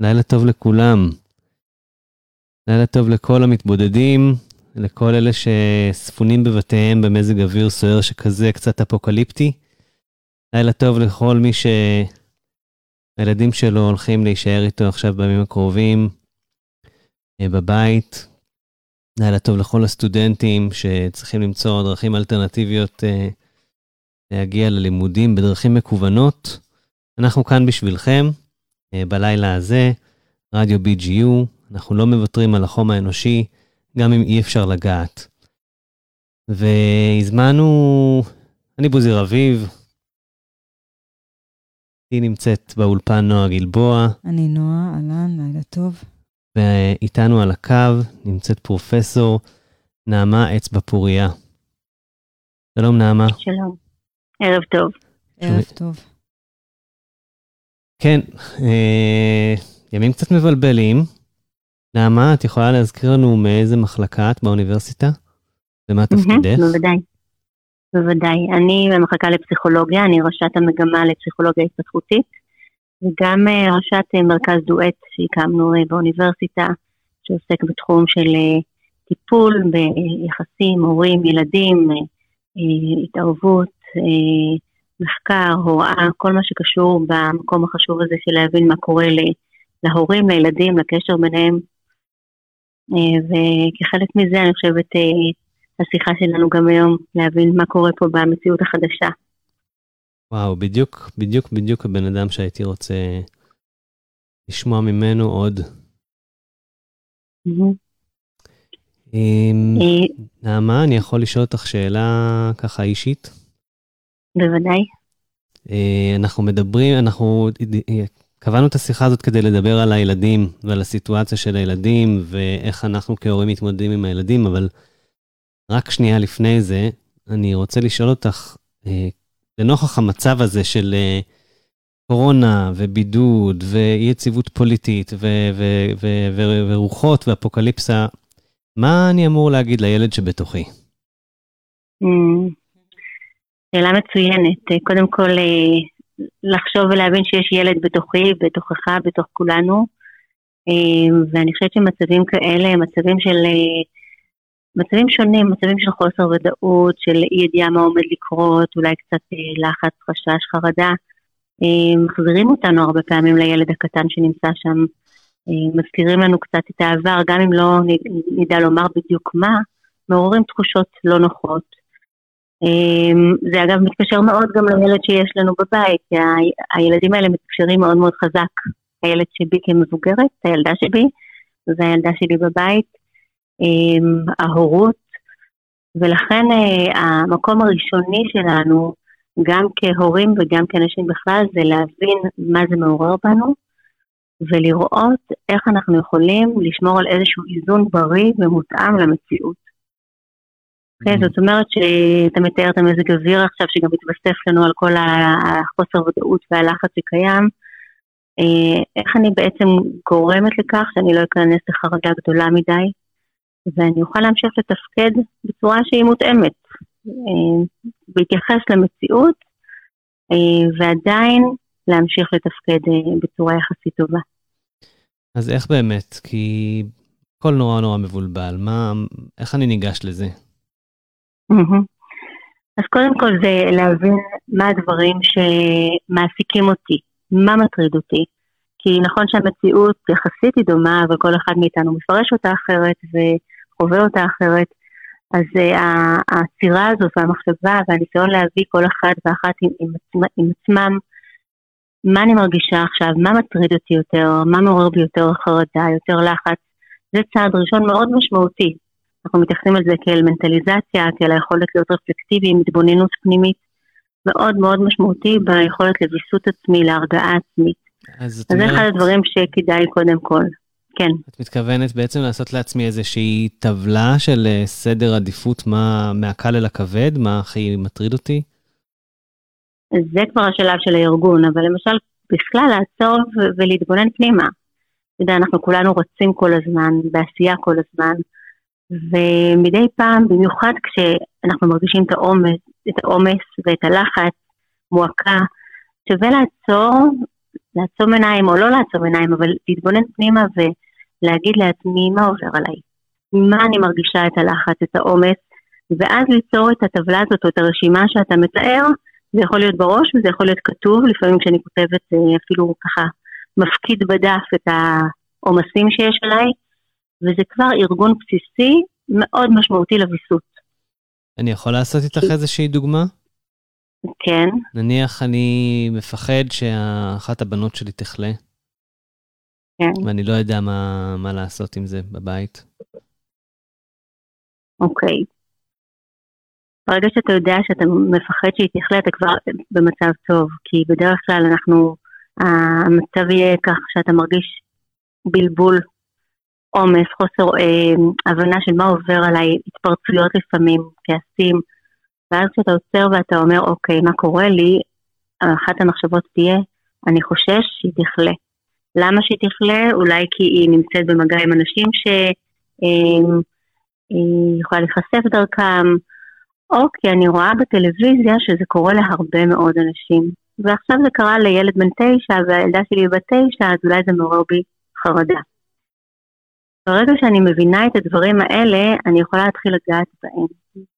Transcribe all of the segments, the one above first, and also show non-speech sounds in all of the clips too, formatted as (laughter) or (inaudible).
לילה טוב לכולם. לילה טוב לכל המתבודדים, לכל אלה שספונים בבתיהם במזג אוויר סוער שכזה, קצת אפוקליפטי. לילה טוב לכל מי שהילדים שלו הולכים להישאר איתו עכשיו בימים הקרובים אה, בבית. לילה טוב לכל הסטודנטים שצריכים למצוא דרכים אלטרנטיביות אה, להגיע ללימודים בדרכים מקוונות. אנחנו כאן בשבילכם. אה, בלילה הזה, רדיו BGU, אנחנו לא מוותרים על החום האנושי, גם אם אי אפשר לגעת. והזמנו, אני בוזי רביב, היא נמצאת באולפן נועה גלבוע. אני נועה, אהלן, לילה טוב. ואיתנו על הקו נמצאת פרופסור נעמה אצבע פוריה. שלום נעמה. שלום, ערב טוב. ערב טוב. כן, אה, ימים קצת מבלבלים. נעמה, את יכולה להזכיר לנו מאיזה מחלקה את באוניברסיטה? ומה תפקידך? בוודאי. בוודאי. אני במחלקה לפסיכולוגיה, אני ראשת המגמה לפסיכולוגיה התפתחותית, וגם אה, ראשת אה, מרכז דואט שהקמנו אה, באוניברסיטה, שעוסק בתחום של טיפול ביחסים, הורים, ילדים, התערבות, מחקר, הוראה, כל מה שקשור במקום החשוב הזה של להבין מה קורה להורים, לילדים, לקשר ביניהם. אה, וכחלק מזה אני חושבת אה, השיחה שלנו גם היום, להבין מה קורה פה במציאות החדשה. וואו, בדיוק, בדיוק, בדיוק הבן אדם שהייתי רוצה לשמוע ממנו עוד. אה, נעמה, אני יכול לשאול אותך שאלה ככה אישית? בוודאי. אה, אנחנו מדברים, אנחנו קבענו את השיחה הזאת כדי לדבר על הילדים ועל הסיטואציה של הילדים ואיך אנחנו כהורים מתמודדים עם הילדים, אבל רק שנייה לפני זה, אני רוצה לשאול אותך, אה, לנוכח המצב הזה של אה, קורונה ובידוד ואי יציבות פוליטית ורוחות ואפוקליפסה, מה אני אמור להגיד לילד שבתוכי? שאלה מצוינת. אה, קודם כל, אה, לחשוב ולהבין שיש ילד בתוכי, בתוכך, בתוך כולנו. אה, ואני חושבת שמצבים כאלה מצבים של... מצבים שונים, מצבים של חוסר ודאות, של אי ידיעה מה עומד לקרות, אולי קצת לחץ, חשש, חרדה, מחזירים אותנו הרבה פעמים לילד הקטן שנמצא שם, מזכירים לנו קצת את העבר, גם אם לא נדע לומר בדיוק מה, מעוררים תחושות לא נוחות. אמ, זה אגב מתקשר מאוד גם לילד שיש לנו בבית, כי הילדים האלה מתקשרים מאוד מאוד חזק. הילד שבי כמבוגרת, הילדה שבי, והילדה שלי בבית, אמ, ההורות, ולכן אה, המקום הראשוני שלנו, גם כהורים וגם כאנשים בכלל, זה להבין מה זה מעורר בנו, ולראות איך אנחנו יכולים לשמור על איזשהו איזון בריא ומותאם למציאות. כן, זאת אומרת שאתה מתאר את המזג אוויר עכשיו, שגם מתווסף לנו על כל החוסר ודאות והלחץ שקיים. אה, איך אני בעצם גורמת לכך שאני לא אכנס לחרדה גדולה מדי, ואני אוכל להמשיך לתפקד בצורה שהיא מותאמת, אה, בהתייחס למציאות, אה, ועדיין להמשיך לתפקד בצורה יחסית טובה. אז איך באמת? כי הכל נורא נורא מבולבל. מה, איך אני ניגש לזה? אז קודם כל זה להבין מה הדברים שמעסיקים אותי, מה מטריד אותי. כי נכון שהמציאות יחסית היא דומה, אבל כל אחד מאיתנו מפרש אותה אחרת וחווה אותה אחרת. אז העצירה הזאת והמחשבה והניסיון להביא כל אחד ואחת עם, עם, עם עצמם, מה אני מרגישה עכשיו, מה מטריד אותי יותר, מה מעורר בי יותר חרדה, יותר לחץ, זה צעד ראשון מאוד משמעותי. אנחנו מתייחסים על זה כאל מנטליזציה, כאל היכולת להיות רפלקטיביים, התבוננות פנימית, מאוד מאוד משמעותי ביכולת לוויסות עצמי, להרגעה עצמית. אז, אז זה אחד הדברים שכדאי קודם כל. כן. את מתכוונת בעצם לעשות לעצמי איזושהי טבלה של אה, סדר עדיפות מה מהקל אל הכבד, מה הכי מטריד אותי? זה כבר השלב של הארגון, אבל למשל, בכלל לעצור ולהתבונן פנימה. אתה יודע, אנחנו כולנו רצים כל הזמן, בעשייה כל הזמן. ומדי פעם, במיוחד כשאנחנו מרגישים את העומס, את העומס ואת הלחץ, מועקה, שווה לעצור, לעצום עיניים או לא לעצום עיניים, אבל להתבונן פנימה ולהגיד לעצמי מה עובר עליי, מה אני מרגישה את הלחץ, את העומס, ואז ליצור את הטבלה הזאת או את הרשימה שאתה מתאר, זה יכול להיות בראש וזה יכול להיות כתוב, לפעמים כשאני כותבת אה, אפילו ככה מפקיד בדף את העומסים שיש עליי, וזה כבר ארגון בסיסי מאוד משמעותי לוויסות. אני יכול לעשות איתך איזושהי דוגמה? כן. נניח אני מפחד שאחת הבנות שלי תחלה. כן. ואני לא יודע מה, מה לעשות עם זה בבית. אוקיי. ברגע שאתה יודע שאתה מפחד שהיא תחלה, אתה כבר במצב טוב, כי בדרך כלל אנחנו, המצב יהיה כך שאתה מרגיש בלבול, עומס, חוסר אה, הבנה של מה עובר עליי, התפרצויות לפעמים, כעסים, ואז כשאתה עוצר ואתה אומר, אוקיי, מה קורה לי, אחת המחשבות תהיה, אני חושש שהיא תחלה. למה שהיא תחלה? אולי כי היא נמצאת במגע עם אנשים שהיא אה, יכולה להיחשף דרכם, או כי אני רואה בטלוויזיה שזה קורה להרבה מאוד אנשים. ועכשיו זה קרה לילד בן תשע, והילדה שלי בת תשע, אז אולי זה מעורר בי חרדה. ברגע שאני מבינה את הדברים האלה, אני יכולה להתחיל לגעת בהם,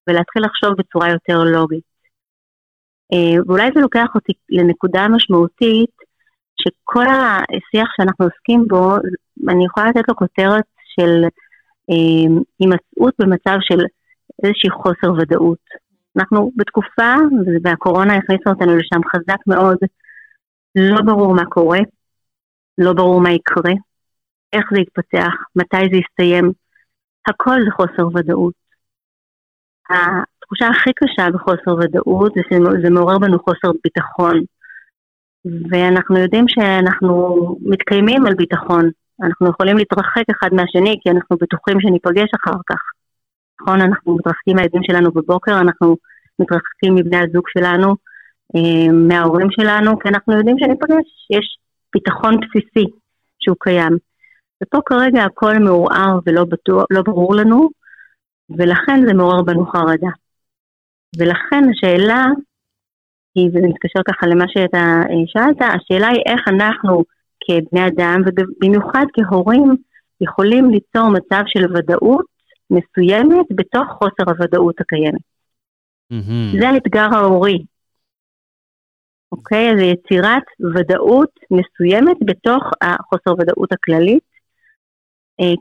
ולהתחיל לחשוב בצורה יותר לוגית. אה, ואולי זה לוקח אותי לנקודה משמעותית, שכל השיח שאנחנו עוסקים בו, אני יכולה לתת לו כותרת של אה, הימצאות במצב של איזושהי חוסר ודאות. אנחנו בתקופה, והקורונה הכניסה אותנו לשם חזק מאוד, לא ברור מה קורה, לא ברור מה יקרה, איך זה יתפתח, מתי זה יסתיים, הכל זה חוסר ודאות. התחושה הכי קשה בחוסר ודאות זה שזה מעורר בנו חוסר ביטחון. ואנחנו יודעים שאנחנו מתקיימים על ביטחון. אנחנו יכולים להתרחק אחד מהשני כי אנחנו בטוחים שניפגש אחר כך. נכון? אנחנו מתרחקים מהילדים שלנו בבוקר, אנחנו מתרחקים מבני הזוג שלנו, אה, מההורים שלנו, כי אנחנו יודעים שניפגש, יש ביטחון בסיסי שהוא קיים. ופה כרגע הכל מעורער ולא בטוח, לא ברור לנו, ולכן זה מעורר בנו חרדה. ולכן השאלה היא, וזה מתקשר ככה למה שאתה אה, שאלת, השאלה היא איך אנחנו כבני אדם, ובמיוחד כהורים, יכולים ליצור מצב של ודאות מסוימת בתוך חוסר הוודאות הקיימת. Mm-hmm. זה האתגר ההורי. אוקיי? זה יצירת ודאות מסוימת בתוך החוסר ודאות הכללית,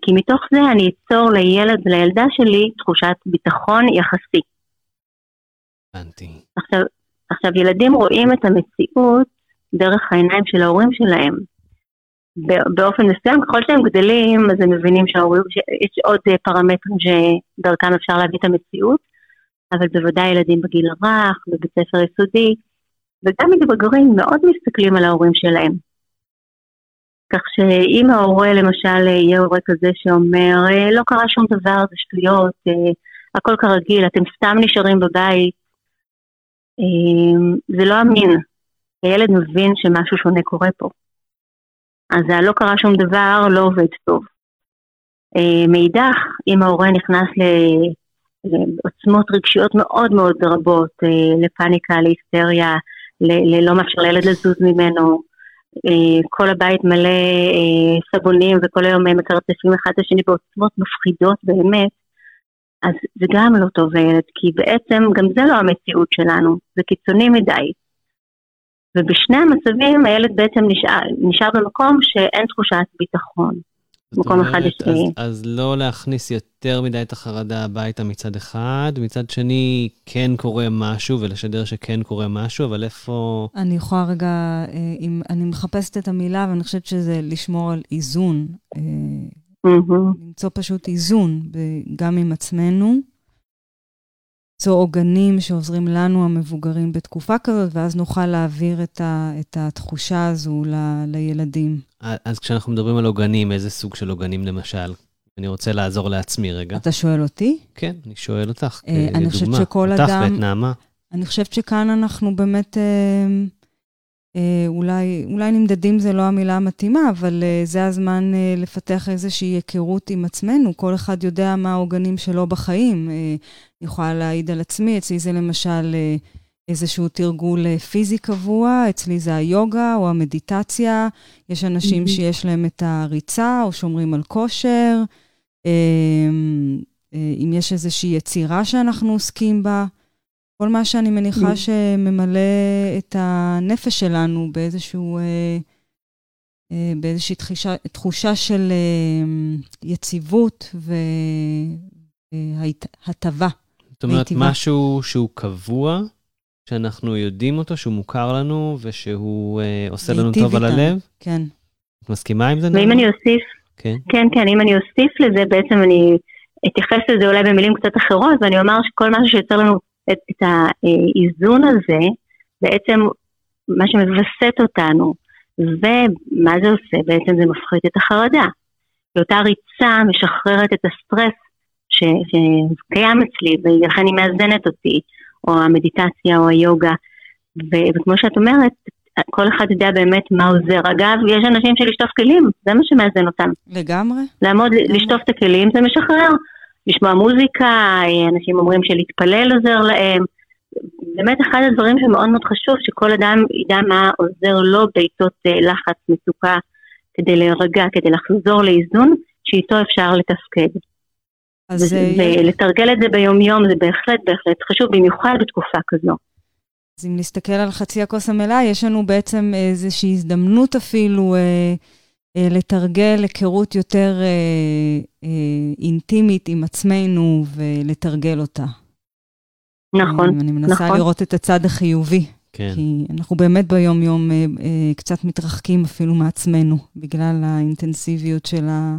כי מתוך זה אני אצור לילד ולילדה שלי תחושת ביטחון יחסי. הבנתי. עכשיו, עכשיו, ילדים רואים את המציאות דרך העיניים של ההורים שלהם. באופן מסוים, ככל שהם גדלים, אז הם מבינים שיש עוד פרמטרים שדרכם אפשר להביא את המציאות, אבל בוודאי ילדים בגיל הרך, בבית ספר יסודי, וגם מתבגרים מאוד מסתכלים על ההורים שלהם. כך שאם ההורה למשל יהיה הורה כזה שאומר, לא קרה שום דבר, זה שטויות, הכל כרגיל, אתם סתם נשארים בבית, זה לא אמין. הילד מבין שמשהו שונה קורה פה. אז הלא קרה שום דבר לא עובד טוב. מאידך, אם ההורה נכנס לעוצמות רגשיות מאוד מאוד רבות, לפאניקה, להיסטריה, ללא מאפשר לילד לזוז ממנו, אה, כל הבית מלא אה, סבונים וכל היום מקרצפים אחד את השני בעוצמות מפחידות באמת, אז זה גם לא טוב לילד, כי בעצם גם זה לא המציאות שלנו, זה קיצוני מדי. ובשני המצבים הילד בעצם נשאר, נשאר במקום שאין תחושת ביטחון. מקום אחד יש... אז, אז לא להכניס יותר מדי את החרדה הביתה מצד אחד, מצד שני כן קורה משהו ולשדר שכן קורה משהו, אבל איפה... אני יכולה רגע, אה, אם אני מחפשת את המילה, ואני חושבת שזה לשמור על איזון. Mm-hmm. למצוא פשוט איזון, גם עם עצמנו. למצוא עוגנים שעוזרים לנו, המבוגרים, בתקופה כזאת, ואז נוכל להעביר את, ה, את התחושה הזו ל, לילדים. אז כשאנחנו מדברים על עוגנים, איזה סוג של עוגנים למשל? אני רוצה לעזור לעצמי רגע. אתה שואל אותי? כן, אני שואל אותך, אה, כדוגמה. אני חושבת שכל אותך אדם... אותך ואת נעמה. אני חושבת שכאן אנחנו באמת... אה, אה, אולי, אולי נמדדים זה לא המילה המתאימה, אבל אה, זה הזמן אה, לפתח איזושהי היכרות עם עצמנו. כל אחד יודע מה העוגנים שלו בחיים. אה, אני יכולה להעיד על עצמי, אצלי זה למשל... אה, איזשהו תרגול פיזי קבוע, אצלי זה היוגה או המדיטציה, יש אנשים. שיש להם את הריצה או שומרים על כושר, אם יש איזושהי יצירה שאנחנו עוסקים בה. כל מה שאני מניחה. שממלא את הנפש שלנו באיזשהו, אה, אה, באיזושהי תחושה, תחושה של אה, יציבות והטבה. זאת אומרת, מיטיבה. משהו שהוא קבוע, שאנחנו יודעים אותו, שהוא מוכר לנו ושהוא אה, עושה לנו טוב. על הלב? כן. את מסכימה עם זה? ואם אני אוסיף, כן. כן, כן, אם אני אוסיף לזה, בעצם אני אתייחס לזה אולי במילים קצת אחרות, ואני אומר שכל משהו שיוצר לנו את, את האיזון הזה, בעצם מה שמווסת אותנו, ומה זה עושה? בעצם זה מפחית את החרדה. כי אותה ריצה משחררת את הסטרס שקיים אצלי, ולכן היא מאזנת אותי, או המדיטציה או היוגה. ו, וכמו שאת אומרת, כל אחד יודע באמת מה עוזר. אגב, יש אנשים שלשטוף כלים, זה מה שמאזן אותם. לגמרי. לעמוד, לגמרי. לשטוף את הכלים זה משחרר. לשמוע מוזיקה, אנשים אומרים שלהתפלל עוזר להם. באמת אחד הדברים שמאוד מאוד חשוב, שכל אדם ידע מה עוזר לו בעיתות אה, לחץ, מצוקה, כדי להירגע, כדי לחזור לאיזון, שאיתו אפשר לתפקד. אז... אה, ולתרגל את זה ביומיום זה בהחלט בהחלט חשוב, במיוחד בתקופה כזו. אז אם נסתכל על חצי הכוס המלאה, יש לנו בעצם איזושהי הזדמנות אפילו אה, אה, לתרגל היכרות יותר אה, אה, אינטימית עם עצמנו ולתרגל אותה. נכון, אני מנסה נכון. לראות את הצד החיובי. כן. כי אנחנו באמת ביום-יום אה, אה, קצת מתרחקים אפילו מעצמנו, בגלל האינטנסיביות של, ה,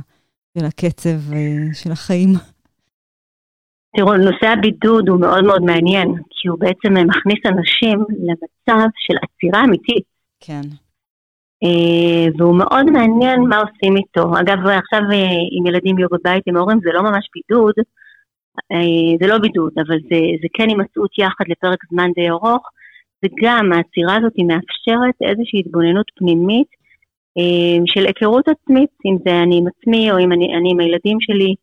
של הקצב אה, של החיים. תראו, נושא הבידוד הוא מאוד מאוד מעניין, כי הוא בעצם מכניס אנשים למצב של עצירה אמיתית. כן. אה, והוא מאוד מעניין מה עושים איתו. אגב, עכשיו אה, עם ילדים יהיו בבית עם ההורים זה לא ממש בידוד, אה, זה לא בידוד, אבל זה, זה כן הימצאות יחד לפרק זמן די ארוך, וגם העצירה הזאת היא מאפשרת איזושהי התבוננות פנימית של היכרות עצמית, אם זה אני עם עצמי או אם אני, אני עם הילדים שלי,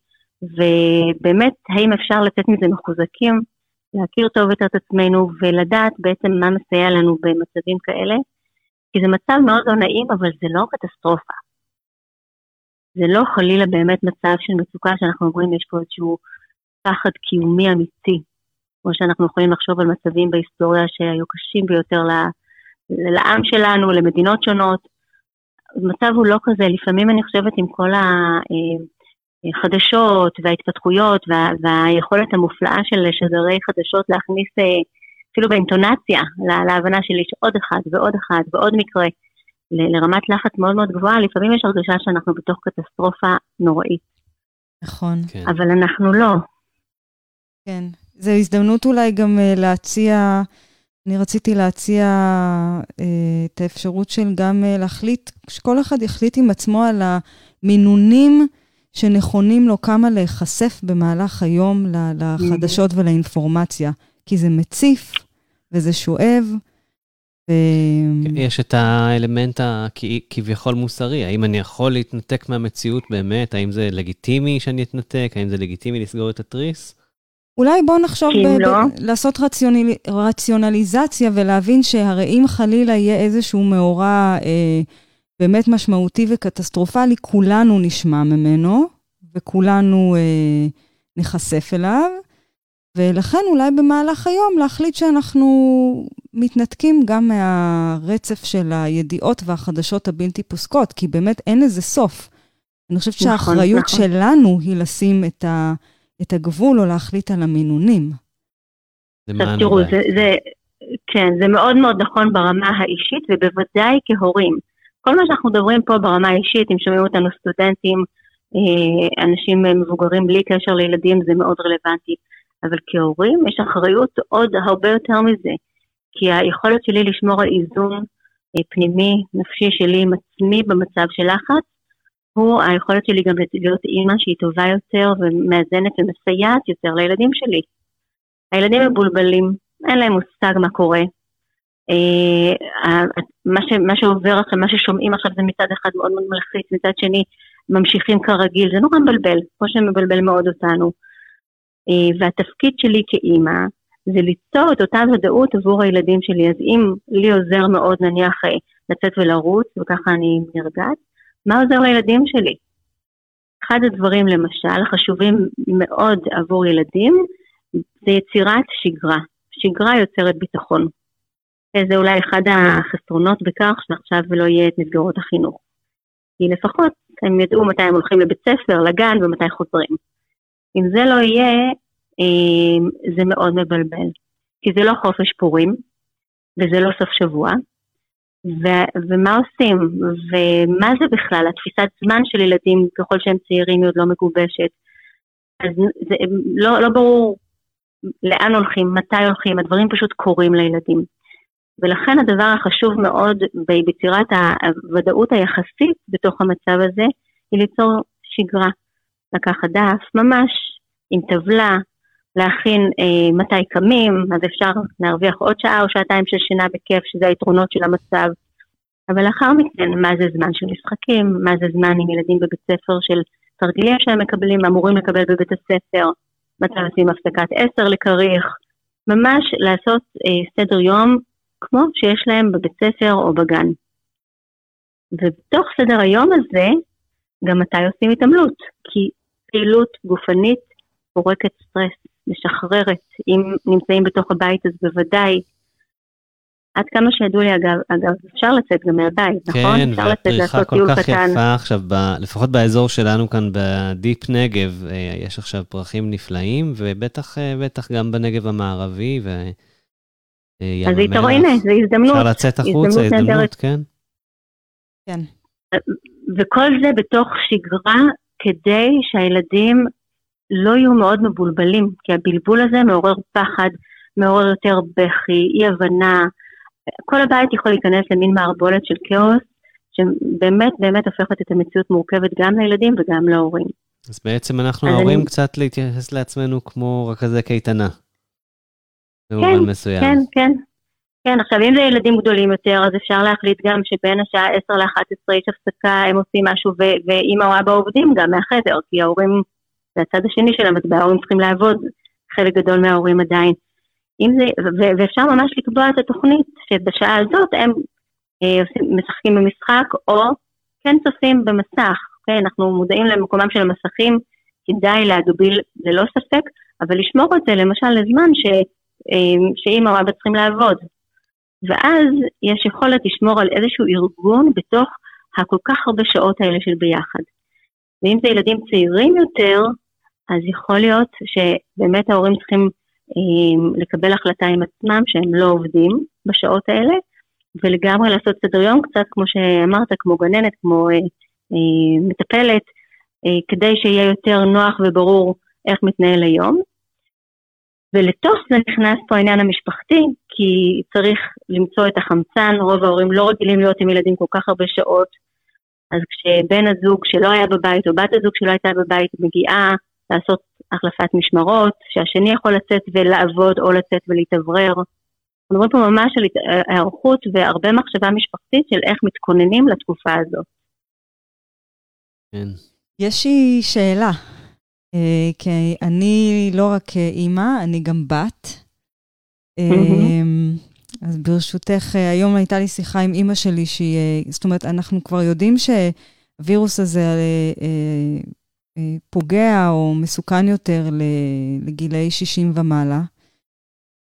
ובאמת, האם אפשר לצאת מזה מחוזקים, להכיר טוב יותר את עצמנו ולדעת בעצם מה מסייע לנו במצבים כאלה. כי זה מצב מאוד לא נעים, אבל זה לא קטסטרופה. זה לא חלילה באמת מצב של מצוקה שאנחנו אומרים, יש פה איזשהו פחד קיומי אמיתי, כמו שאנחנו יכולים לחשוב על מצבים בהיסטוריה שהיו קשים ביותר לעם שלנו, למדינות שונות. המצב הוא לא כזה, לפעמים אני חושבת עם כל החדשות וההתפתחויות וה, והיכולת המופלאה של שדרי חדשות להכניס אה, אפילו באינטונציה, להבנה שלי שעוד אחד ועוד אחד ועוד מקרה, לרמת לחץ מאוד מאוד גבוהה, לפעמים יש הרגשה שאנחנו בתוך קטסטרופה נוראית. נכון. כן. אבל אנחנו לא. כן. זו הזדמנות אולי גם uh, להציע, אני רציתי להציע uh, את האפשרות של גם uh, להחליט, שכל אחד יחליט עם עצמו על המינונים שנכונים לו כמה להיחשף במהלך היום לחדשות ולאינפורמציה. כי זה מציף וזה שואב. ו... יש את האלמנט הכביכול מוסרי, האם אני יכול להתנתק מהמציאות באמת? האם זה לגיטימי שאני אתנתק? האם זה לגיטימי לסגור את התריס? אולי בואו נחשוב ב- לא. ב- לעשות רציונל... רציונליזציה ולהבין שהרי אם חלילה יהיה איזשהו מאורע אה, באמת משמעותי וקטסטרופלי, כולנו נשמע ממנו וכולנו אה, נחשף אליו. ולכן אולי במהלך היום להחליט שאנחנו מתנתקים גם מהרצף של הידיעות והחדשות הבלתי פוסקות, כי באמת אין לזה סוף. אני חושבת נכון, שהאחריות נכון. שלנו היא לשים את, ה, את הגבול או להחליט על המינונים. עכשיו תראו, זה, זה, כן, זה מאוד מאוד נכון ברמה האישית, ובוודאי כהורים. כל מה שאנחנו מדברים פה ברמה האישית, אם שומעים אותנו סטודנטים, אה, אנשים מבוגרים בלי קשר לילדים, זה מאוד רלוונטי. אבל כהורים יש אחריות עוד הרבה יותר מזה, כי היכולת שלי לשמור על איזון אה, פנימי, נפשי שלי עם עצמי במצב של לחץ, הוא היכולת שלי גם להיות אימא שהיא טובה יותר ומאזנת ומסייעת יותר לילדים שלי. הילדים מבולבלים, אין להם מושג מה קורה. אה, מה, ש, מה שעובר עכשיו, מה ששומעים עכשיו זה מצד אחד מאוד מאוד מלחיץ, מצד שני ממשיכים כרגיל, זה נורא מבלבל, כמו שמבלבל מאוד אותנו. אה, והתפקיד שלי כאימא זה ליצור את אותה ודאות עבור הילדים שלי. אז אם לי עוזר מאוד נניח אה, לצאת ולרוץ, וככה אני נרגעת, מה עוזר לילדים שלי? אחד הדברים למשל החשובים מאוד עבור ילדים זה יצירת שגרה. שגרה יוצרת ביטחון. זה אולי אחד החסרונות בכך שעכשיו לא יהיה את מסגרות החינוך. כי לפחות הם ידעו מתי הם הולכים לבית ספר, לגן ומתי חוזרים. אם זה לא יהיה, אה, זה מאוד מבלבל. כי זה לא חופש פורים, וזה לא סוף שבוע, ו- ומה עושים, ומה זה בכלל, התפיסת זמן של ילדים ככל שהם צעירים היא עוד לא מגובשת. אז זה לא, לא ברור לאן הולכים, מתי הולכים, הדברים פשוט קורים לילדים. ולכן הדבר החשוב מאוד ביצירת הוודאות היחסית בתוך המצב הזה, היא ליצור שגרה. לקחת דף, ממש עם טבלה, להכין אה, מתי קמים, אז אפשר להרוויח עוד שעה או שעתיים של שינה בכיף, שזה היתרונות של המצב. אבל לאחר מכן, מה זה זמן של משחקים, מה זה זמן עם ילדים בבית ספר של תרגילים שהם מקבלים, אמורים לקבל בבית הספר, מתי עושים הפסקת עשר לכריך, ממש לעשות אה, סדר יום כמו שיש להם בבית ספר או בגן. ובתוך סדר היום הזה, גם מתי עושים התעמלות, כי פעילות גופנית פורקת סטרס, משחררת. אם נמצאים בתוך הבית אז בוודאי. עד כמה שידוע לי, אגב, אגב, אפשר לצאת גם מהבית, כן, נכון? כן, והפריחה כל כך קטן. יפה עכשיו, ב, לפחות באזור שלנו כאן בדיפ נגב, אה, יש עכשיו פרחים נפלאים, ובטח אה, בטח גם בנגב המערבי, ו... אה, אז איתו, הנה, זו הזדמנות. אפשר לצאת החוצה, הזדמנות, כן. כן. וכל זה בתוך שגרה כדי שהילדים לא יהיו מאוד מבולבלים, כי הבלבול הזה מעורר פחד, מעורר יותר בכי, אי הבנה. כל הבית יכול להיכנס למין מערבולת של כאוס, שבאמת באמת הופכת את המציאות מורכבת גם לילדים וגם להורים. אז בעצם אנחנו ההורים אני... קצת להתייחס לעצמנו כמו רכזי קייטנה. כן, מסוים. כן, כן. כן, עכשיו אם זה ילדים גדולים יותר, אז אפשר להחליט גם שבין השעה 10 ל-11 יש הפסקה, הם עושים משהו, ואמא או אבא עובדים גם מהחדר, כי ההורים, זה הצד השני של המטבע, ההורים צריכים לעבוד, חלק גדול מההורים עדיין. אם זה, ו- ואפשר ממש לקבוע את התוכנית, שבשעה הזאת הם אה, משחקים במשחק, או כן צופים במסך, כן, אנחנו מודעים למקומם של המסכים, כדאי להגביל ללא ספק, אבל לשמור את זה למשל לזמן ש... שאימא או אבא צריכים לעבוד. ואז יש יכולת לשמור על איזשהו ארגון בתוך הכל כך הרבה שעות האלה של ביחד. ואם זה ילדים צעירים יותר, אז יכול להיות שבאמת ההורים צריכים אה, לקבל החלטה עם עצמם שהם לא עובדים בשעות האלה, ולגמרי לעשות סדר יום קצת כמו שאמרת, כמו גננת, כמו אה, אה, מטפלת, אה, כדי שיהיה יותר נוח וברור איך מתנהל היום. ולתוך זה נכנס פה העניין המשפחתי, כי צריך למצוא את החמצן, רוב ההורים לא רגילים להיות עם ילדים כל כך הרבה שעות, אז כשבן הזוג שלא היה בבית או בת הזוג שלא הייתה בבית מגיעה לעשות החלפת משמרות, שהשני יכול לצאת ולעבוד או לצאת ולהתאוורר. אנחנו מדברים פה ממש על היערכות והרבה מחשבה משפחתית של איך מתכוננים לתקופה הזאת. כן. יש לי שאלה. אה, כי אני לא רק אימא, אני גם בת. אמ, אז ברשותך, אה, היום הייתה לי שיחה עם אימא שלי, שהיא, אה, זאת אומרת, אנחנו כבר יודעים שהווירוס הזה פוגע או מסוכן יותר לגילאי 60 ומעלה.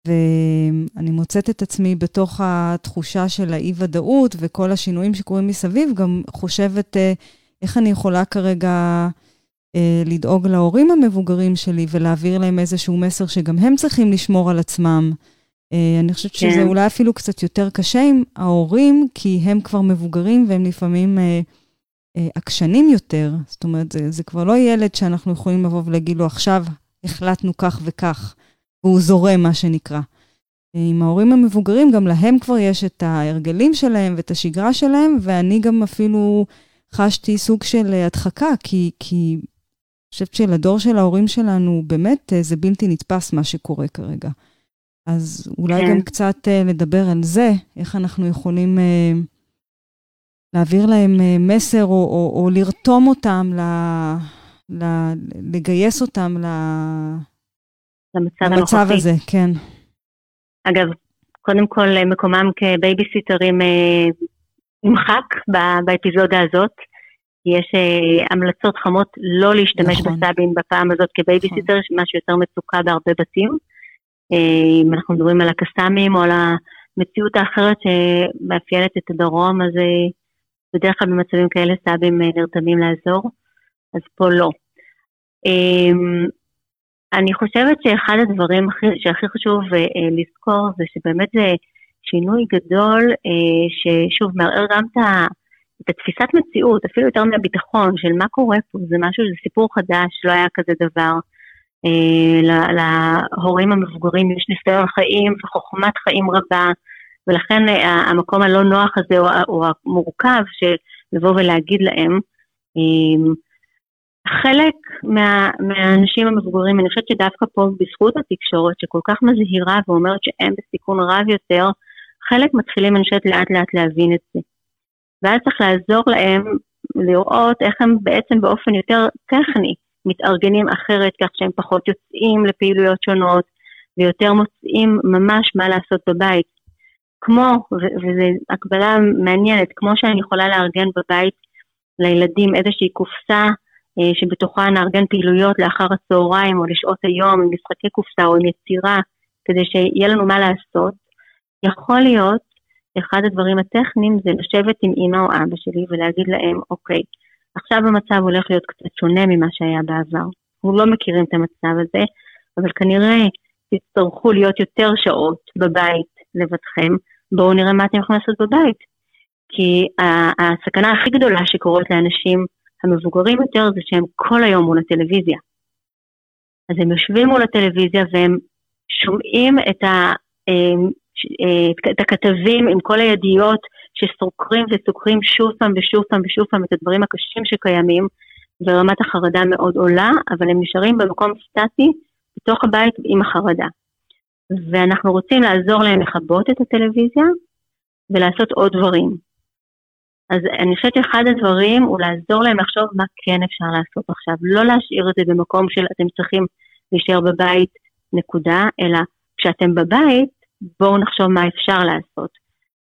ואני מוצאת את עצמי בתוך התחושה של האי-ודאות וכל השינויים שקורים מסביב, גם חושבת איך אני יכולה כרגע אה, לדאוג להורים המבוגרים שלי ולהעביר להם איזשהו מסר שגם הם צריכים לשמור על עצמם. אה, אני חושבת כן. שזה אולי אפילו קצת יותר קשה עם ההורים, כי הם כבר מבוגרים והם לפעמים אה, עקשנים יותר. זאת אומרת, זה, זה כבר לא ילד שאנחנו יכולים לבוא ולהגיד לו, עכשיו החלטנו כך וכך, והוא זורם, מה שנקרא. עם ההורים המבוגרים, גם להם כבר יש את ההרגלים שלהם ואת השגרה שלהם, ואני גם אפילו חשתי סוג של הדחקה, כי, כי חושבת שלדור של ההורים שלנו, באמת אה, זה בלתי נתפס מה שקורה כרגע. אז אולי כן. גם קצת uh, לדבר על זה, איך אנחנו יכולים uh, להעביר להם מסר או, או, או לרתום אותם, ל, ל, לגייס אותם ל, למצב, למצב הזה, כן. אגב, קודם כל מקומם כבייביסיטרים נמחק באפיזודה הזאת. יש uh, המלצות חמות לא להשתמש נכון. בסבים בפעם הזאת כבייביסיטר, נכון. מה שיוצר מצוקה בהרבה בתים. Uh, אם אנחנו מדברים על הקסאמים או על המציאות האחרת שמאפיינת את הדרום, אז uh, בדרך כלל במצבים כאלה סאבים uh, נרתמים לעזור, אז פה לא. Uh, אני חושבת שאחד הדברים שהכי חשוב uh, לזכור זה שבאמת זה שינוי גדול, uh, ששוב מערער גם את ה... את התפיסת מציאות, אפילו יותר מהביטחון של מה קורה פה, זה משהו, זה סיפור חדש, לא היה כזה דבר. אה, להורים המבוגרים יש ניסיון חיים וחוכמת חיים רבה, ולכן אה, המקום הלא נוח הזה הוא המורכב של לבוא ולהגיד להם. אה, חלק מה, מהאנשים המבוגרים, אני חושבת שדווקא פה בזכות התקשורת שכל כך מזהירה ואומרת שהם בסיכון רב יותר, חלק מתחילים, אני חושבת, לאט לאט להבין את זה. ואז צריך לעזור להם לראות איך הם בעצם באופן יותר טכני מתארגנים אחרת, כך שהם פחות יוצאים לפעילויות שונות ויותר מוצאים ממש מה לעשות בבית. כמו, וזו הקבלה מעניינת, כמו שאני יכולה לארגן בבית לילדים איזושהי קופסה אה, שבתוכה נארגן פעילויות לאחר הצהריים או לשעות היום עם משחקי קופסה או עם יצירה, כדי שיהיה לנו מה לעשות, יכול להיות אחד הדברים הטכניים זה לשבת עם אמא או אבא שלי ולהגיד להם, אוקיי, עכשיו המצב הולך להיות קצת שונה ממה שהיה בעבר. אנחנו לא מכירים את המצב הזה, אבל כנראה תצטרכו להיות יותר שעות בבית לבדכם, בואו נראה מה אתם יכולים לעשות בבית. כי הסכנה הכי גדולה שקורית לאנשים המבוגרים יותר זה שהם כל היום מול הטלוויזיה. אז הם יושבים מול הטלוויזיה והם שומעים את ה... אה, את הכתבים עם כל הידיעות שסוקרים וסוקרים שוב פעם ושוב פעם ושוב פעם את הדברים הקשים שקיימים, ורמת החרדה מאוד עולה, אבל הם נשארים במקום סטטי בתוך הבית עם החרדה. ואנחנו רוצים לעזור להם לכבות את הטלוויזיה ולעשות עוד דברים. אז אני חושבת שאחד הדברים הוא לעזור להם לחשוב מה כן אפשר לעשות עכשיו. לא להשאיר את זה במקום של אתם צריכים להישאר בבית, נקודה, אלא כשאתם בבית, בואו נחשוב מה אפשר לעשות.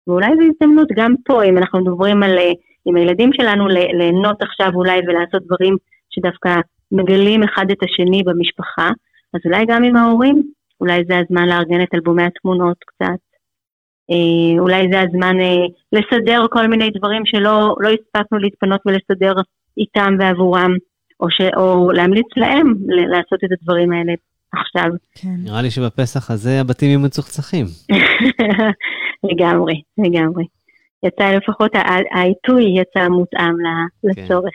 ואולי זו הזדמנות גם פה, אם אנחנו מדברים על, אה, עם הילדים שלנו, ליהנות עכשיו אולי ולעשות דברים שדווקא מגלים אחד את השני במשפחה, אז אולי גם עם ההורים, אולי זה הזמן לארגן את אלבומי התמונות קצת. אה, אולי זה הזמן אה, לסדר כל מיני דברים שלא לא הספקנו להתפנות ולסדר איתם ועבורם, או, ש, או להמליץ להם לעשות את הדברים האלה עכשיו. כן. נראה לי שבפסח הזה הבתים יהיו מצוחצחים. (laughs) לגמרי, לגמרי. יצא לפחות העיתוי יצא מותאם כן. לצורך.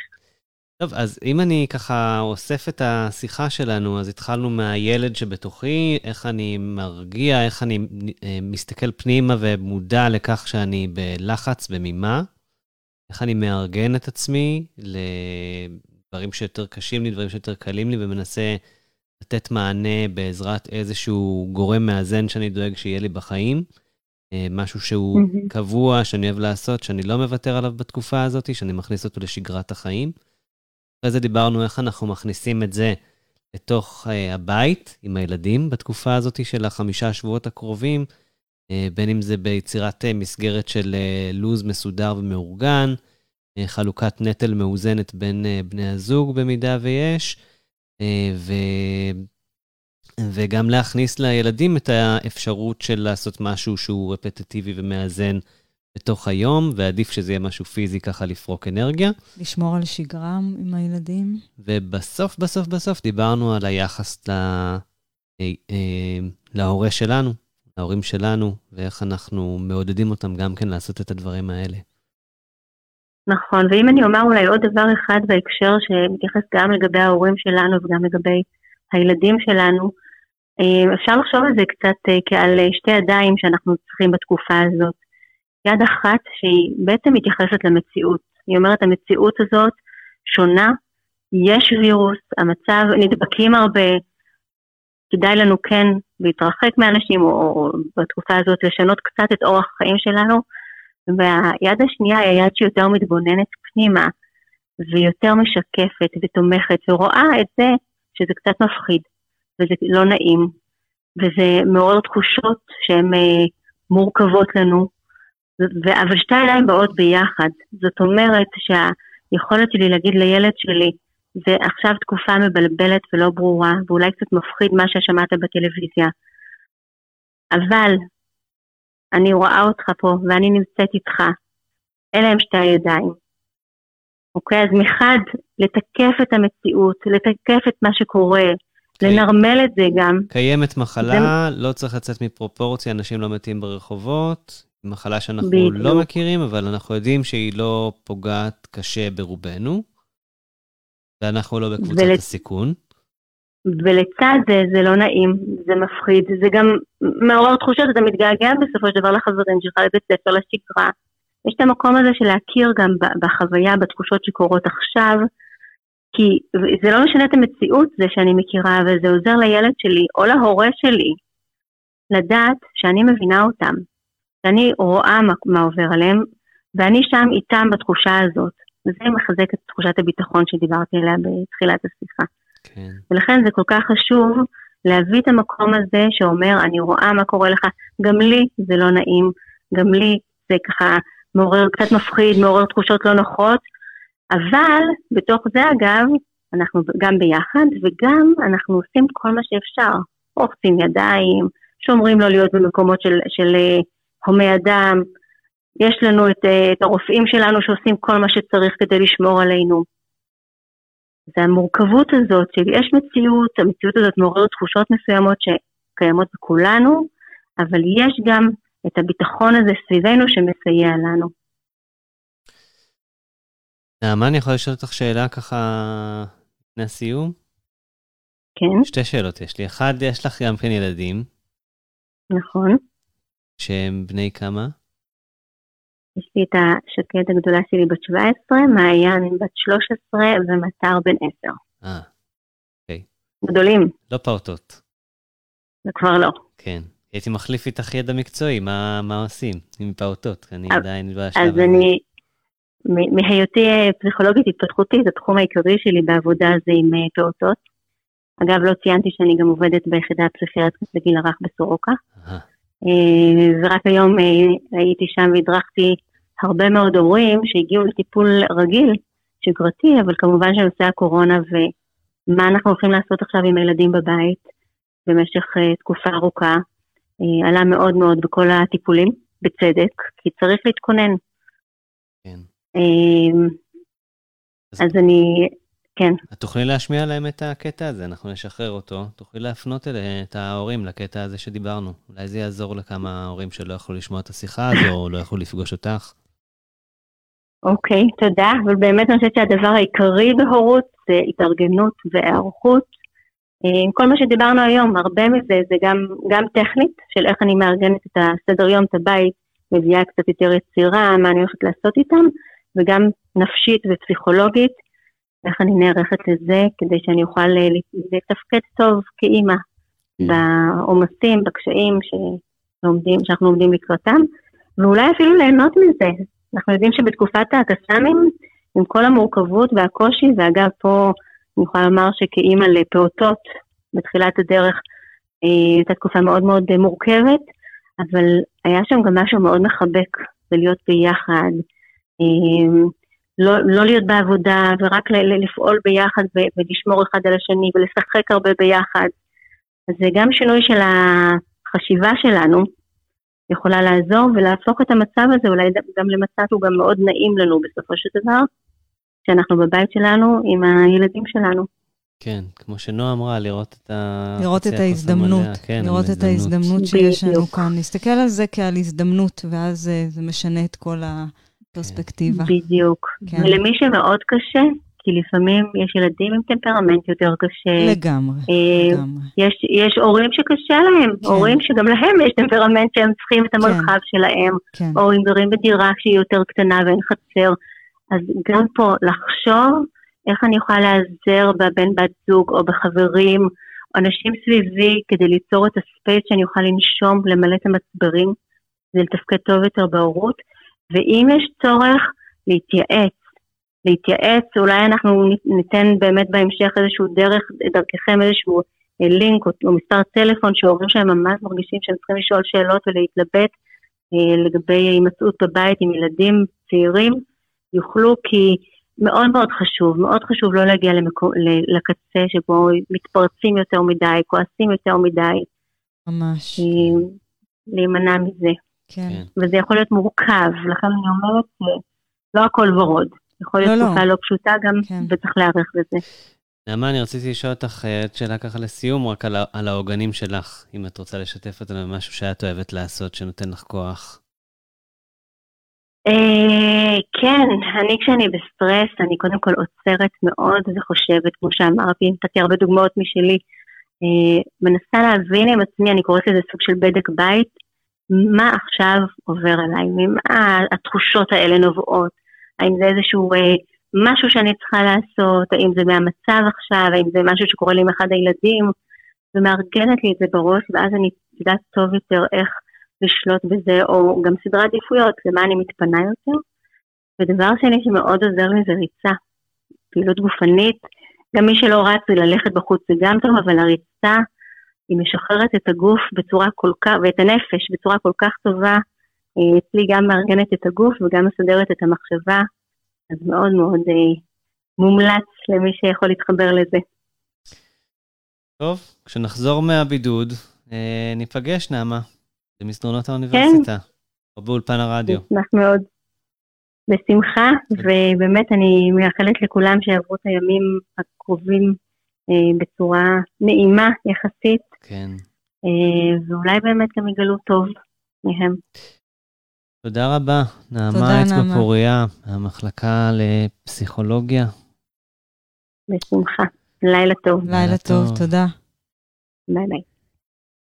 טוב, אז אם אני ככה אוסף את השיחה שלנו, אז התחלנו מהילד שבתוכי, איך אני מרגיע, איך אני אה, מסתכל פנימה ומודע לכך שאני בלחץ, במימה, איך אני מארגן את עצמי לדברים שיותר קשים לי, דברים שיותר קלים לי, ומנסה לתת מענה בעזרת איזשהו גורם מאזן שאני דואג שיהיה לי בחיים. אה, משהו שהוא mm-hmm. קבוע, שאני אוהב לעשות, שאני לא מוותר עליו בתקופה הזאת, שאני מכניס אותו לשגרת החיים. אחרי זה דיברנו איך אנחנו מכניסים את זה לתוך uh, הבית עם הילדים בתקופה הזאת של החמישה שבועות הקרובים, uh, בין אם זה ביצירת מסגרת של לו"ז מסודר ומאורגן, חלוקת נטל מאוזנת בין בני הזוג במידה ויש, אה, ו... וגם להכניס לילדים את האפשרות של לעשות משהו שהוא רפטטיבי ומאזן בתוך היום, ועדיף שזה יהיה משהו פיזי ככה לפרוק אנרגיה. לשמור על שגרה עם הילדים. ובסוף, בסוף, בסוף דיברנו על היחס ל... אה, אה, להורה שלנו, להורים שלנו, ואיך אנחנו מעודדים אותם גם כן לעשות את הדברים האלה. נכון, ואם אני אומר אולי עוד דבר אחד בהקשר שמתייחס גם לגבי ההורים שלנו וגם לגבי הילדים שלנו, אה, אפשר לחשוב על זה קצת אה, כעל אה, שתי ידיים שאנחנו צריכים בתקופה הזאת. יד אחת שהיא בעצם מתייחסת למציאות. היא אומרת, המציאות הזאת שונה, יש וירוס, המצב, נדבקים הרבה, כדאי לנו כן להתרחק מאנשים, או, או בתקופה הזאת לשנות קצת את אורח החיים שלנו, והיד השנייה היא היד שיותר מתבוננת פנימה, ויותר משקפת ותומכת, ורואה את זה שזה קצת מפחיד, וזה לא נעים, וזה מעורר תחושות שהן אה, מורכבות לנו, אבל שתי הידיים באות ביחד. זאת אומרת שהיכולת שלי להגיד לילד שלי, זה עכשיו תקופה מבלבלת ולא ברורה, ואולי קצת מפחיד מה ששמעת בטלוויזיה. אבל אני רואה אותך פה ואני נמצאת איתך. אלה הם שתי הידיים. אוקיי? אז מחד, לתקף את המציאות, לתקף את מה שקורה, כן. לנרמל את זה גם. קיימת מחלה, זה... לא צריך לצאת מפרופורציה, אנשים לא מתים ברחובות. מחלה שאנחנו בדיוק. לא מכירים, אבל אנחנו יודעים שהיא לא פוגעת קשה ברובנו, ואנחנו לא בקבוצת ול... הסיכון. ולצד זה, זה לא נעים, זה מפחיד, זה גם מעורר תחושות, אתה מתגעגע בסופו של דבר לחברים שלך, לבית ספר, לשגרה. יש את המקום הזה של להכיר גם בחוויה, בתחושות שקורות עכשיו, כי זה לא משנה את המציאות, זה שאני מכירה, וזה עוזר לילד שלי או להורה שלי לדעת שאני מבינה אותם, שאני רואה מה, מה עובר עליהם, ואני שם איתם בתחושה הזאת. וזה מחזק את תחושת הביטחון שדיברתי עליה בתחילת השיחה. כן. ולכן זה כל כך חשוב להביא את המקום הזה שאומר, אני רואה מה קורה לך, גם לי זה לא נעים, גם לי זה ככה מעורר, קצת מפחיד, מעורר תחושות לא נוחות, אבל בתוך זה אגב, אנחנו גם ביחד, וגם אנחנו עושים כל מה שאפשר. רוחצים ידיים, שומרים לא להיות במקומות של, של אה, הומי אדם, יש לנו את, אה, את הרופאים שלנו שעושים כל מה שצריך כדי לשמור עלינו. זה המורכבות הזאת שיש מציאות, המציאות הזאת מעוררת תחושות מסוימות שקיימות בכולנו, אבל יש גם את הביטחון הזה סביבנו שמסייע לנו. נעמה, אני יכול לשאול אותך שאלה ככה לפני הסיום? כן. שתי שאלות יש לי. אחד, יש לך גם כן ילדים. נכון. שהם בני כמה? יש לי את השקד הגדולה שלי בת 17, מעיין בת 13 ומטר בן 10. אה, אוקיי. גדולים. לא פעוטות. זה כבר לא. כן. הייתי מחליף איתך ידע מקצועי, מה, מה עושים עם פעוטות? אני אז, עדיין בשלב הזה. אז אני, מהיותי פסיכולוגית התפתחותית, התחום העיקרי שלי בעבודה זה עם אה, פעוטות. אגב, לא ציינתי שאני גם עובדת ביחידה הפסיכיאטרית לגיל הרך בסורוקה. אה. ורק היום אה, הייתי שם והדרכתי הרבה מאוד הורים שהגיעו לטיפול רגיל, שגרתי, אבל כמובן שנושא הקורונה ומה אנחנו הולכים לעשות עכשיו עם הילדים בבית במשך uh, תקופה ארוכה, uh, עלה מאוד מאוד בכל הטיפולים, בצדק, כי צריך להתכונן. כן. Uh, אז, אז אני כן. את תוכלי להשמיע להם את הקטע הזה, אנחנו נשחרר אותו. תוכלי להפנות אלה, את ההורים לקטע הזה שדיברנו. אולי זה יעזור לכמה הורים שלא יכלו לשמוע את השיחה הזו, או לא יכלו לפגוש אותך. אוקיי, okay, תודה. אבל באמת אני חושבת שהדבר העיקרי בהורות זה התארגנות והיערכות. עם כל מה שדיברנו היום, הרבה מזה זה גם, גם טכנית, של איך אני מארגנת את הסדר יום, את הבית, מביאה קצת יותר יצירה, מה אני הולכת לעשות איתם, וגם נפשית ופסיכולוגית. איך אני נערכת לזה כדי שאני אוכל אה, לתפקד טוב כאימא mm. בעומסים, בקשיים שלומדים, שאנחנו עומדים לקראתם, ואולי אפילו ליהנות מזה. אנחנו יודעים שבתקופת הקסאמים, עם כל המורכבות והקושי, ואגב, פה אני יכולה לומר שכאימא לפעוטות, בתחילת הדרך, אה, הייתה תקופה מאוד מאוד מורכבת, אבל היה שם גם משהו מאוד מחבק, ולהיות ביחד. אה, לא, לא להיות בעבודה ורק לפעול ביחד ולשמור אחד על השני ולשחק הרבה ביחד. אז זה גם שינוי של החשיבה שלנו, יכולה לעזור ולהפוך את המצב הזה אולי גם למצב שהוא גם מאוד נעים לנו בסופו של דבר, שאנחנו בבית שלנו עם הילדים שלנו. כן, כמו שנועה אמרה, לראות את ה... לראות את ההזדמנות, כן, לראות את ההזדמנות שיש לנו כאן. להסתכל על זה כעל הזדמנות, ואז אה, זה משנה את כל ה... פרספקטיבה. בדיוק. כן. ולמי שמאוד קשה, כי לפעמים יש ילדים עם טמפרמנט יותר קשה. לגמרי, אה, לגמרי. יש, יש הורים שקשה להם, כן. הורים שגם להם יש טמפרמנט שהם צריכים את המרחב כן. שלהם, כן. או אם גרים בדירה שהיא יותר קטנה ואין חצר. אז גם פה לחשוב איך אני יכולה להיעזר בבן בת זוג או בחברים, אנשים סביבי, כדי ליצור את הספייס שאני אוכל לנשום, למלא את המצברים, ולתפקד טוב יותר בהורות. ואם יש צורך, להתייעץ. להתייעץ, אולי אנחנו ניתן באמת בהמשך איזשהו דרך, דרככם איזשהו לינק או, מספר טלפון שהורים שלהם ממש מרגישים שהם צריכים לשאול שאלות ולהתלבט לגבי הימצאות בבית עם ילדים צעירים, יוכלו כי מאוד מאוד חשוב, מאוד חשוב לא להגיע למקו, לקצה שבו מתפרצים יותר מדי, כועסים יותר מדי. ממש. להימנע מזה. כן. וזה יכול להיות מורכב, לכן אני אומרת, לא הכל ורוד. יכול להיות לא, תקופה לא. לא פשוטה גם, כן. וצריך להיערך לזה. נעמה, אני רציתי לשאול אותך אה, את שאלה ככה לסיום, רק על, על העוגנים שלך, אם את רוצה לשתף אותנו במשהו שאת אוהבת לעשות, שנותן לך כוח. אה, כן, אני כשאני בסטרס, אני קודם כל עוצרת מאוד וחושבת, כמו שאמרתי, נתתי הרבה דוגמאות משלי, אה, מנסה להבין עם עצמי, אני קוראת לזה סוג של בדק בית, מה עכשיו עובר עליי, ממה התחושות האלה נובעות, האם זה איזשהו אה, משהו שאני צריכה לעשות, האם זה מהמצב עכשיו, האם זה משהו שקורה לי עם אחד הילדים, ומארגנת לי את זה בראש, ואז אני יודעת טוב יותר איך לשלוט בזה, או גם סדרי עדיפויות, למה אני מתפנה יותר. ודבר שני שמאוד עוזר לי זה ריצה, פעילות גופנית. גם מי שלא רץ וללכת בחוץ זה גם טוב, אבל הריצה היא משחררת את הגוף בצורה כל כך, ואת הנפש בצורה כל כך טובה. אה, אצלי גם מארגנת את הגוף וגם מסדרת את המחשבה, אז מאוד מאוד אה, מומלץ למי שיכול להתחבר לזה. טוב, כשנחזור מהבידוד, אה, ניפגש, נעמה. במסדרונות האוניברסיטה, כן. או באולפן הרדיו. אשמח מאוד. בשמחה, ובאמת אני מייחלת לכולם שיעברו את הימים הקרובים אה, בצורה נעימה יחסית. כן. אה, ואולי באמת גם יגלו טוב מהם. תודה רבה, נעמה אצבע פוריה, המחלקה לפסיכולוגיה. בשמחה. לילה טוב. לילה טוב, תודה. ביי ביי.